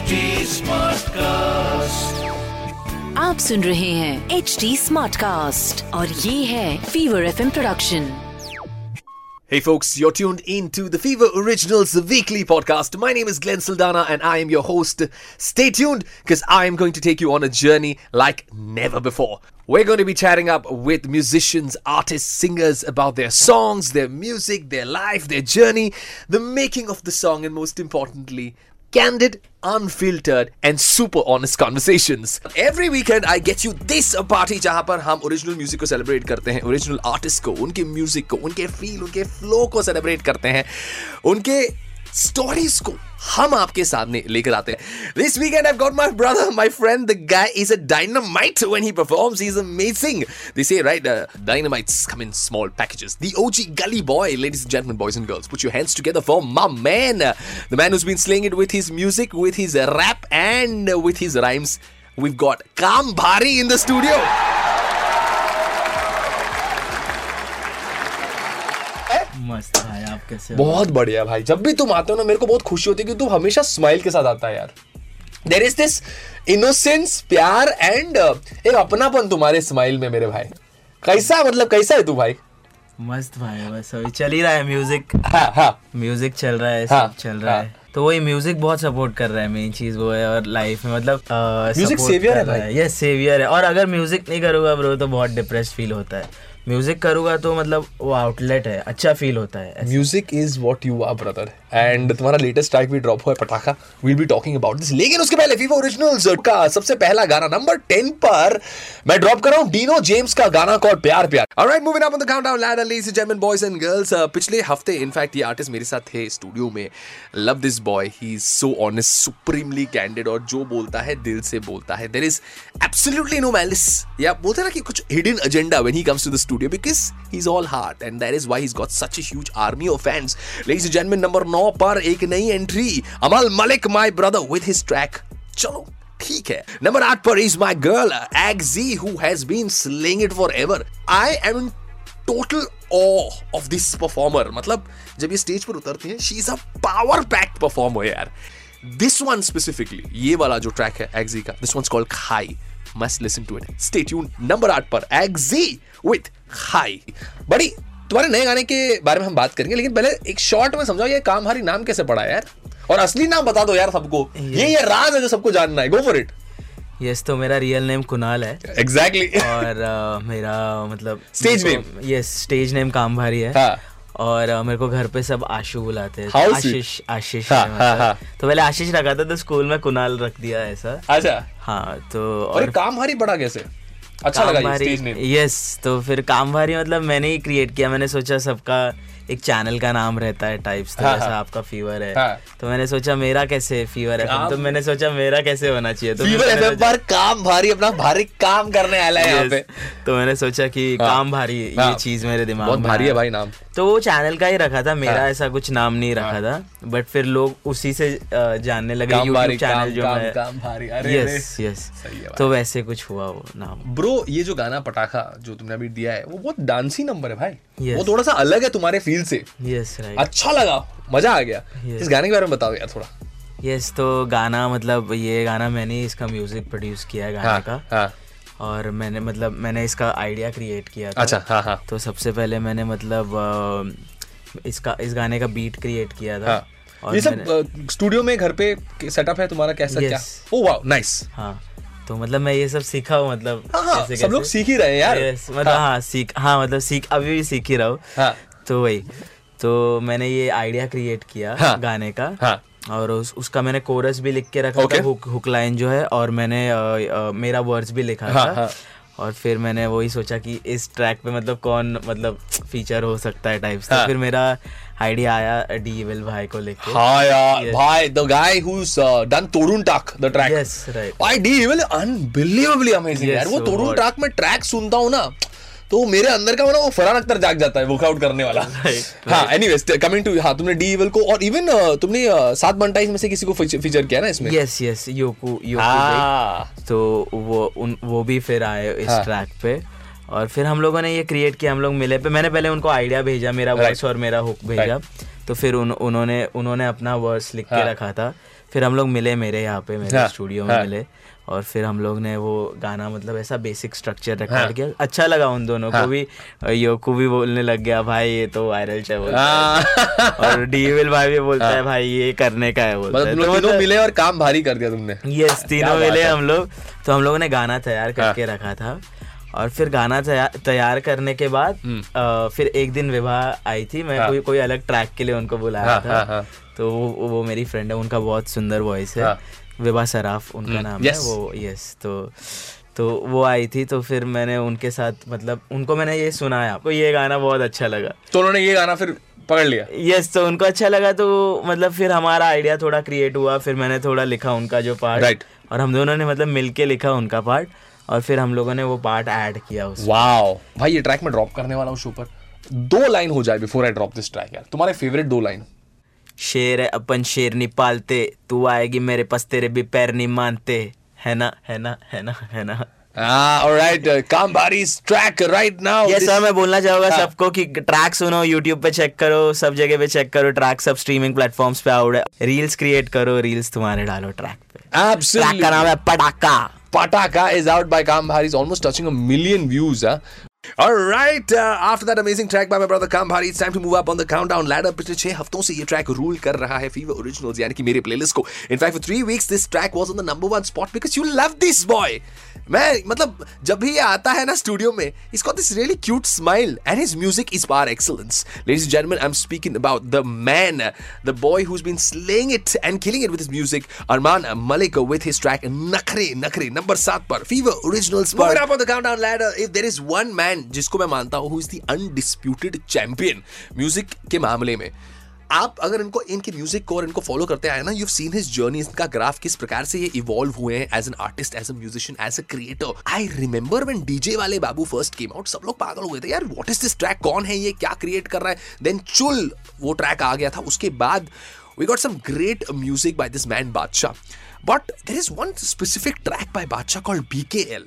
HD Smartcast. आप सुन रहे हैं एच डी स्मार्ट कास्ट और ये है Fever F production Hey folks, you're tuned in to the Fever Originals weekly podcast. My name is Glenn Saldana and I am your host. Stay tuned because I am going to take you on a journey like never before. We're going to be chatting up with musicians, artists, singers about their songs, their music, their life, their journey, the making of the song, and most importantly, candid, unfiltered, and super honest conversations. Every weekend I get you this party जहाँ पर हम original music को celebrate करते हैं original artist को उनके music को उनके फील उनके फ्लो को सेलिब्रेट करते हैं उनके स्टोरीज को हम आपके सामने लेकर आते हैं this weekend I got my brother my friend the guy is a dynamite when he performs he is amazing they say right dynamites come in small packages the OG gully boy ladies and gentlemen boys and girls put your hands together for my man the man who's been slaying it with his music with his rap and with his rhymes we've got Kam Bhari in the studio मस्त भाई आप कैसे बहुत बढ़िया भाई। जब भी तुम आते हो ना मेरे को बहुत खुशी होती है कि तुम हमेशा स्माइल के साथ आता है यार। देर इज़ दिस इनोसेंस प्यार एंड एक अपनापन तुम्हारे स्माइल में मेरे भाई। कैसा मतलब कैसा है तू भाई? मस्त भाई बस अभी चल ही रहा है म्यूज़िक हाँ हाँ। म्यूज़िक चल रहा है हाँ, सब चल रहा हाँ। है। तो वही म्यूज़िक बहुत सपोर्ट कर रहा है मेन चीज़ वो है और लाइफ में मतलब Music savior है भाई। ये सेवियर है। और अगर म्यूज़िक नहीं करूँगा ब्रो तो बहुत डिप्रेस फील होता है। म्यूज़िक करूँगा तो मतलब वो आउटलेट है अच्छा फील होता है music is what you are brother and तुम्हारा लेटेस्ट ट्रैक भी ड्रॉप हुआ है पटाखा। Will be talking about this लेकिन उसके पहले फीफा ओरिजिनल्स का सबसे पहला गाना नंबर 10 पर मैं ड्रॉप कर रहा हूँ डीनो जेम्स का गाना कॉल्ड प्यार प्यार। Alright moving up on the countdown ladder ladies gentleman boys and girls पिछले हफ़्ते इनफैक्ट ये आर्टिस्ट मेरे साथ थे स्टूडियो में। Love this boy he is so honest supremely candid और जो बोलता है, दिल से बोलता है. There is absolutely no malice या बोलते हैं ना कि कुछ hidden agenda when he comes to the studio because he is all heart and that is why he got such huge army of fans ladies gentleman number 9 पर एक नई entry Amaal Mallik my brother with his track चलो, ठीक है. Number आठ पर is my girl एग्जी who has been slaying it for ever I am total awe of this performer मतलब जब ये स्टेज पर उतरती है she is a power packed performer यार. दिस वन स्पेसिफिकली ये वाला जो ट्रैक है एग्जी का दिस वन कॉल्ड खाई must listen to it stay tune number आठ पर एग्जी विथ खाई बड़ी तुम्हारे नए गाने के बारे में हम बात करेंगे लेकिन पहले एक शॉर्ट में समझाओ ये काम हमारी नाम कैसे पड़ा यार? और असली नाम बता दो यार सबको। ये ये राज है जो सबको जानना है. गो फॉर इट यस तो मेरा रियल नेम कुणाल है। Exactly exactly. और अ, मेरा मतलब मेरे को- यस स्टेज नेम काम भारी है। हाँ। और अ, मेरे को घर पे सब आशु बुलाते हैं। आशीष आशीष हाँ, है हाँ, मतलब। हाँ। तो पहले आशीष रखा था तो स्कूल में कुणाल रख दिया ऐसा। अच्छा। हाँ तो और काम भारी बड़ा कैसे? अच्छा लगा स्टेज नेम यस तो फिर काम भारी मतलब मैंने ही क्रिएट किया। मैंने सोचा सबका एक चैनल का नाम रहता है टाइप्स तो हाँ, ऐसा हाँ। आपका फीवर है। हाँ। तो मैंने सोचा मेरा कैसे फीवर है? तो मैंने सोचा मेरा कैसे होना चाहिए? तो फीवर एफएम पर काम भारी अपना भारी काम करने आया है यहाँ पे। तो मैंने सोचा कि हाँ। काम भारी हाँ। ये चीज़ मेरे दिमाग बहुत में भारी है भाई नाम। तो वो चैनल का ही रखा था मेरा हाँ। ऐसा कुछ नाम नहीं रखा था। बट फिर लोग उसी से जानने लगे यूट्यूब चैनल जो काम- है। काम भारी, अरे। यस यस है तो वैसे कुछ हुआ वो नाम। ब्रो ये जो गाना पटाखा जो तुमने अभी दिया है वो बहुत डांसी नंबर है भाई। वो थोड़ा सा अलग है तुम्हारे फील से यस राइट अच्छा लगा। मज़ा आ गया। Yes. इस गाने के बारे में बताओ यार थोड़ा। यस yes, तो गाना मतलब ये गाना मैंने इसका म्यूज़िक प्रोड्यूस किया है गाने हाँ का। हाँ। और मैंने मतलब मैंने इसका आइडिया क्रिएट किया था। अच्छा हाँ हाँ। तो सबसे पहले मैंने मतलब इसका इस गाने का बीट क्रिएट किया था। हाँ। और ये सब स्टूडियो में घर पे सेटअप है तुम्हारा कैसा क्या? ओ वाह नाइस हाँ। तो मतलब मैं ये सब सीखा हूँ मतलब हाँ, हाँ, कैसे- सब लोग सीख ही रहे हैं यार। Yes, मतलब हाँ, हाँ सीख हाँ मतलब सीख अभी भी सीख ही रहा हूँ। हाँ। तो वही तो मैंने ये आइडिया क्रिएट किया हाँ। गाने का हाँ और उस, उसका मैंने कोरस भी लिख के रखा Okay. था हुक हुक लाइन जो है और मैंने अ, अ, मेरा वर्ड्स भी लिखा हाँ, था हाँ। और फिर मैंने वही सोचा कि इस ट्रैक पे मतलब कौन मतलब फीचर हो सकता है टाइप्स तो हाँ। फिर मेरा आइडिया आया डीवेल भाई को लेके हाँ यार Yes. भाई द गाय हुज डन तोरुन टाक द ट्रैक Yes, right. भाई डी विल अनबिलीवेबली अमेजिंग यार वो तोरुन? टाक में ट्रैक सुनता हूँ ना तो मेरे अंदर का वो ना वो फरहान अख्तर जाग जाता है वर्कआउट करने वाला। हाँ एनीवेज कमिंग टू हाँ तुमने डी को और इवन तुमने uh, सात बंटाइज में से किसी को फीचर किया ना इसमें? यस यस योकू योकू हाँ। तो वो उन वो भी फिर आए इस हाँ। ट्रैक पे। और फिर हम लोगों ने ये क्रिएट किया हम लोग मिले पे। मैंने पहले उनको आइडिया भेजा मेरा. वर्स और मेरा हुक भेजा। तो फिर उन, उन्होंने उन्होंने अपना वर्स लिख के हाँ। रखा था। फिर हम लोग मिले मेरे यहाँ पे मेरे हाँ, स्टूडियो में हाँ। मिले। और फिर हम लोग ने वो गाना मतलब ऐसा बेसिक स्ट्रक्चर रखा हाँ। किया अच्छा लगा उन दोनों हाँ। को भी योकू भी बोलने लग गया भाई ये तो वायरल है बोलता हाँ। है और डीविल भाई भी बोलता हाँ। है भाई ये करने का है बोलता मतलब है तो तीनों मतलब- मिले और काम भारी कर दिया तुमने यस तीनों मिले हाँ। हम लोग तो हम लोगों ने गाना तैयार करके रखा था और फिर गाना तैयार करने के बाद अ, फिर एक दिन विवाह आई थी मैं हम्म। हाँ। कोई कोई अलग ट्रैक के लिए उनको बुलाया हाँ, था हाँ, हाँ। तो वो वो मेरी फ्रेंड है उनका बहुत सुंदर वॉइस है हाँ। विवाह सराफ उनका नाम yes. है वो यस तो तो वो आई थी तो फिर मैंने उनके साथ मतलब उनको मैंने ये सुनाया तो ये गाना बहुत अच्छा लगा। तो उन्होंने ये गाना फिर पकड़ लिया? यस yes, तो उनको अच्छा लगा तो मतलब फिर हमारा आइडिया थोड़ा क्रिएट हुआ फिर मैंने थोड़ा लिखा उनका जो पार्ट Right. और हम दोनों ने मतलब मिलके लिखा उनका पार्ट और फिर हम लोगों ने वो पार्ट ऐड किया उसमें वाओ भाई ये ट्रैक मैं ड्रॉप करने वाला हूँ शो पर। दो लाइन हो जाए before I drop this track यार। तुम्हारे फेवरेट दो लाइन शेर है अपन शेर नहीं पालते तू आएगी मेरे पास तेरे भी पैर नहीं मानते है ना है ना है ना है ना Ah, all right. Uh, Kambari's track right now. ये This- सर मैं बोलना चाहूँगा हाँ। सबको कि ट्रैक सुनो यूट्यूब पे चेक करो सब जगह पे चेक करो ट्रैक सब स्ट्रीमिंग प्लेटफॉर्म्स पे आउट है रील्स क्रिएट करो रील्स तुम्हारे डालो ट्रैक पे ट्रैक का नाम है पटाखा Pataka is out by Kambhari. It's almost touching a million views. Huh? All right. Uh, after that amazing track by my brother Kambhari, it's time to move up on the countdown ladder. पिछले छह हफ्तों से ये track rule कर रहा है fever originals यानी कि मेरे प्लेलिस्ट को in fact for three weeks this track was on the number one spot because you love this boy मैं मतलब जब भी ये आता है ना स्टूडियो में इसको this really cute smile and his music is par excellence ladies gentleman I am speaking about the man the boy who's been slaying it and killing it with his music Armaan Malik with his track नखरे नखरे number सात पर Fever original पर. Up on the countdown ladder if there is one man जिसको मैं मानता हूँ who is the undisputed champion music के मामले में. आप अगर इनको, इनके म्यूज़िक को और इनको फॉलो करते आए ना यू सीन हिज जर्नी इनका ग्राफ किस प्रकार से ये इवॉल्व हुए हैं as an artist as a musician as a creator I remember when DJ वाले बाबू फ़र्स्ट केम आउट सब लोग पागल हुए थे, यार व्हाट इज़ दिस ट्रैक कौन है ये? क्या क्रिएट कर रहा है? देन चुल, वो ट्रैक आ गया था। उसके बाद we got some great music by this man Badsha but there is one specific track by Badsha called BKL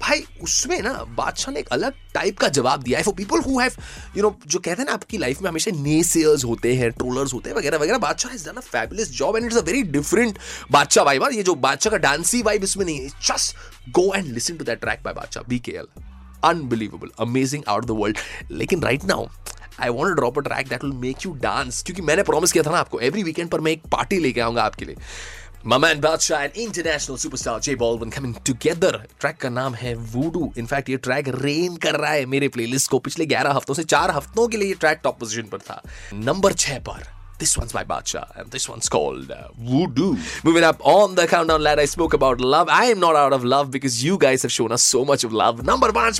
भाई, उसमें ना बादशाह ने एक अलग टाइप का जवाब दिया है for people who have you know जो कहते हैं ना आपकी लाइफ में हमेशा नेसेयर्स होते हैं ट्रोलर्स होते हैं वगैरह वगैरह, Badshah has done a fabulous job and it's a very different Badshah vibe ये जो बादशाह का डांसी वाइब इसमें नहीं है just go and listen to that track by Badshah BKL unbelievable amazing out the world लेकिन right now I want drop a track that will make you dance क्योंकि मैंने promise किया था ना आपको एवरी वीकेंड पर मैं एक पार्टी लेके आऊँगा आपके लिए। My man Badsha and international superstar J Balvin coming together. Track का नाम है Voodoo. इनफैक्ट ये ट्रैक रेन कर रहा है मेरे प्लेलिस्ट को पिछले 11 हफ्तों से चार हफ्तों के लिए ये ट्रैक टॉप पोजीशन पर था नंबर छह पर This one's by Bacha, and this one's called uh, Voodoo. Moving up on the countdown ladder, I spoke about love. I am not out of love because you guys have shown us so much of love. Number one,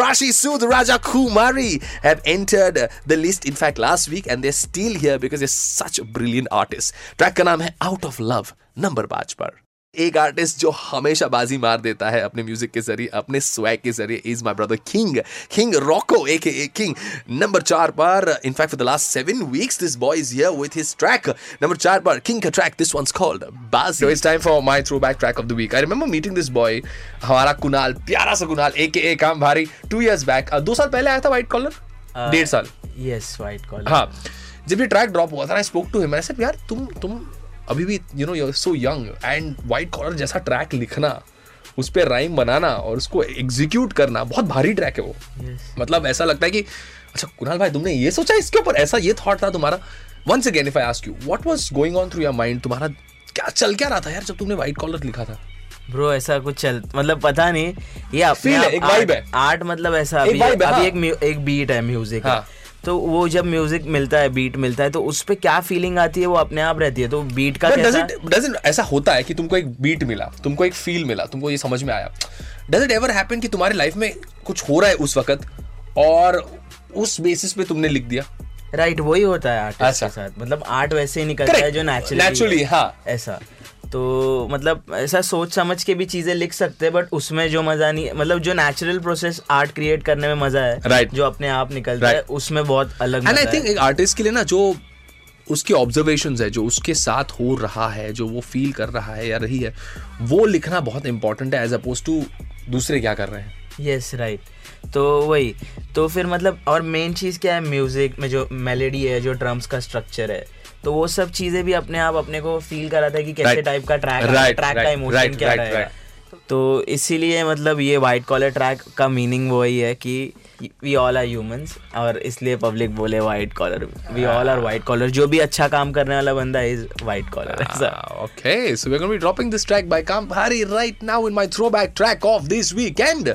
Rashi Sood Raja Kumari have entered uh, the list, in fact, last week, and they're still here because they're such a brilliant artist. Track का नाम है Out of Love, number पाँच पर। एक artist जो हमेशा बाजी मार देता है अपने म्यूज़िक के ज़रिए अपने स्वैग के ज़रिए is my brother king king Rocco A K A king number चार पर in fact for the last seven weeks this boy is here with his track number चार पर किंग का ट्रैक दिस वंस कॉल्ड बाजी it's time for my throwback track of the week I remember meeting this boy हमारा कुणाल प्यारा सा कुणाल ए K ए काम भारी two years back दो साल पहले आया था व्हाइट कॉलर डेढ़ साल। यस वाइट कॉल हाँ। जब ये ट्रैक ड्रॉप हुआ था I spoke to him I said यार तुम तुम अभी भी you know you so young and white collar जैसा ट्रैक लिखना उस पर राइम बनाना और उसको एग्जीक्यूट करना बहुत भारी ट्रैक है वो yes. मतलब ऐसा लगता है कि अच्छा कुणाल भाई तुमने ये सोचा इसके ऊपर ऐसा ये थॉट था तुम्हारा once again if I ask you what was going on through your mind तुम्हारा क्या चल क्या रहा था यार जब तुमने वाइट कॉलर लिखा था ब्रो ऐसा कुछ चल मतलब पता नहीं ये अपने आप एक vibe है। आर्ट मतलब ऐसा एक अभी अभी हाँ। एक एक बीट है म्यूज़िक हाँ। तो वो जब म्यूज़िक मिलता है बीट मिलता है तो उस पे क्या फीलिंग आती है? वो अपने आप रहती है। तो बीट का it does ऐसा होता है कि तुमको एक बीट मिला तुमको एक फील मिला तुमको ये समझ में आया। डज इट एवर हैपन कि तुम्हारी लाइफ में कुछ हो रहा है उस वक्त और उस बेसिस पे तुमने लिख दिया? राइट right, वही होता है आर्टिस्ट अच्छा। के साथ। मतलब आर्ट वैसे ही निकलता है जो नेचुरली हाँ। ऐसा। तो मतलब ऐसा सोच समझ के भी चीज़ें लिख सकते हैं बट उसमें जो मज़ा नहीं मतलब जो नेचुरल प्रोसेस आर्ट क्रिएट करने में मज़ा है Right. जो अपने आप निकलता है उसमें बहुत अलग एंड आई थिंक एक आर्टिस्ट के लिए ना जो उसकी ऑब्जर्वेशन है जो उसके साथ हो रहा है जो वो फील कर रहा है या रही है वो लिखना बहुत इंपॉर्टेंट है एज अपोज टू दूसरे क्या कर रहे हैं। यस राइट तो वही तो फिर मतलब और मेन चीज़ क्या है म्यूज़िक में जो मेलेडी है जो ड्रम्स का स्ट्रक्चर है तो वो सब चीज़ें भी अपने आप अपने को फील करा था कि कैसे टाइप का ट्रैक ट्रैक का इमोशन क्या रहेगा। तो इसीलिए मतलब ये वाइट कॉलर ट्रैक का मीनिंग वही है कि वी ऑल आर ह्यूमंस और इसलिए पब्लिक बोले white collar we all are white collar जो भी अच्छा काम करने वाला बंदा is white collar okay so we are gonna be dropping this track by Kaam Bhari right now in my throwback track of this weekend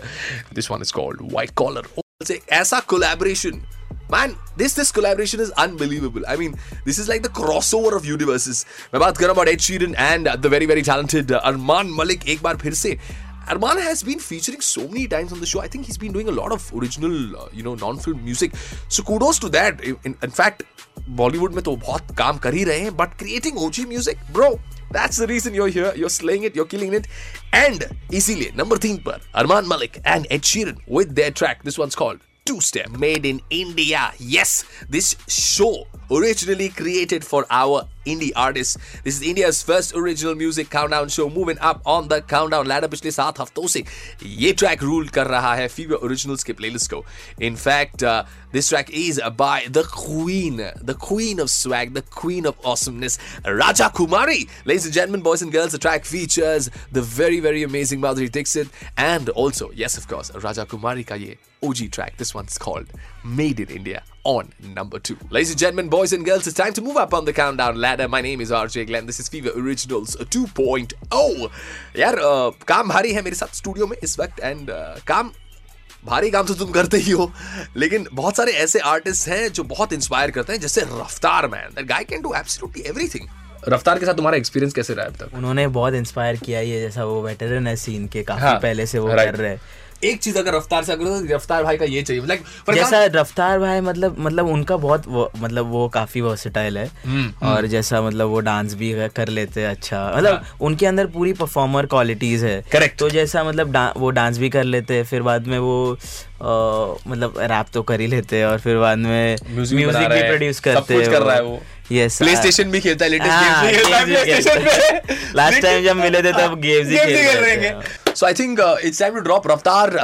this one is called white collar ऐसा collaboration Man, this this collaboration is unbelievable. I mean, this is like the crossover of universes. मैं बात कर रहा हूँ about Ed Sheeran and the very very talented uh, Arman Malik एक बार फिर से Arman has been featuring so many times on the show. I think he's been doing a lot of original, uh, you know, non-film music. So kudos to that. In, in fact, Bollywood में तो बहुत काम कर ही रहे हैं, but creating OG music, bro, that's the reason you're here. You're slaying it. You're killing it. And इसीलिए number तीन पर Arman Malik and Ed Sheeran with their track. This one's called Two Step. Made in India. Yes, this show originally created for our indie artists. This is India's first original music countdown show moving up on the countdown ladder पिछले सात हफ्तों से ये track rule कर रहा है fever originals के playlist को In fact, uh, this track is by the queen, the queen of swag, the queen of awesomeness, Raja Kumari. Ladies and gentlemen, boys and girls, the track features the very, very amazing Madhuri Dixit and also, yes, of course, Raja Kumari ka ye OG track. This one's called Made in India on number two. Ladies and gentlemen, boys and girls, it's time to move up on the countdown ladder. My name is RJ Glenn. This is Fever Originals 2.0. यार uh, काम भारी है मेरे साथ studio में इस वक्त and काम भारी काम तो तुम करते ही हो लेकिन बहुत सारे ऐसे आर्टिस्ट हैं जो बहुत इंस्पायर करते हैं जैसे Raftaar man guy can do absolutely everything Raftaar के साथ तुम्हारा एक्सपीरियंस कैसे रहा है अब तक उन्होंने बहुत इंस्पायर किया ये जैसा वो वेटरन है सीन के काफ़ी हाँ, पहले से वो कर रहे हैं एक चीज़ अगर रफ्तार से अगर तो रफ्तार भाई का ये चाहिए लाइक जैसा रफ्तार भाई मतलब मतलब उनका बहुत वो, मतलब वो काफ़ी वर्सेटाइल है हम्म, और जैसा मतलब वो डांस भी कर लेते हैं अच्छा मतलब उनके अंदर पूरी परफॉर्मर क्वालिटीज है हाँ। Correct. तो जैसा मतलब डा, वो डांस भी कर लेते हैं फिर बाद में वो अ, मतलब रैप तो कर ही लेते हैं और फिर बाद में म्यूज़िक भी प्रोड्यूस करते हैं कर रहा है वो। यस प्ले स्टेशन भी खेलता है लेटेस्ट हाँ, गेम्स भी खेलता है प्ले स्टेशन पे है। Last जब मिले थे तब games ही खेल रहे थे। So I think it's time to drop Raftaar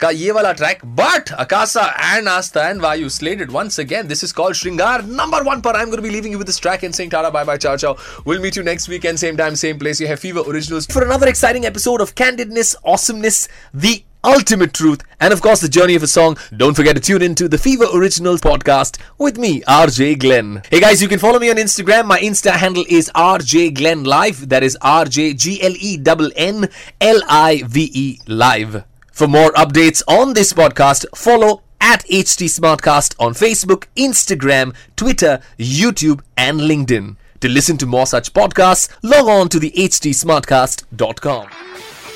का ये वाला track but Akasa and Aastha and Vayu slated once again this is called Shringar number one पर I'm going to be leaving you with this track and saying tada bye bye ciao ciao we'll meet you next weekend same time same place you have Fever Originals for another exciting episode of candidness awesomeness the ultimate truth, and of course, the journey of a song. Don't forget to tune into the Fever Originals podcast with me, RJ Glenn. Hey guys, you can follow me on Instagram. My Insta handle is RJ Glenn Live. That is R J G L E N N L I V E Live. For more updates on this podcast, follow at HT Smartcast on Facebook, Instagram, Twitter, YouTube, and LinkedIn. To listen to more such podcasts, log on to the htsmartcast.com.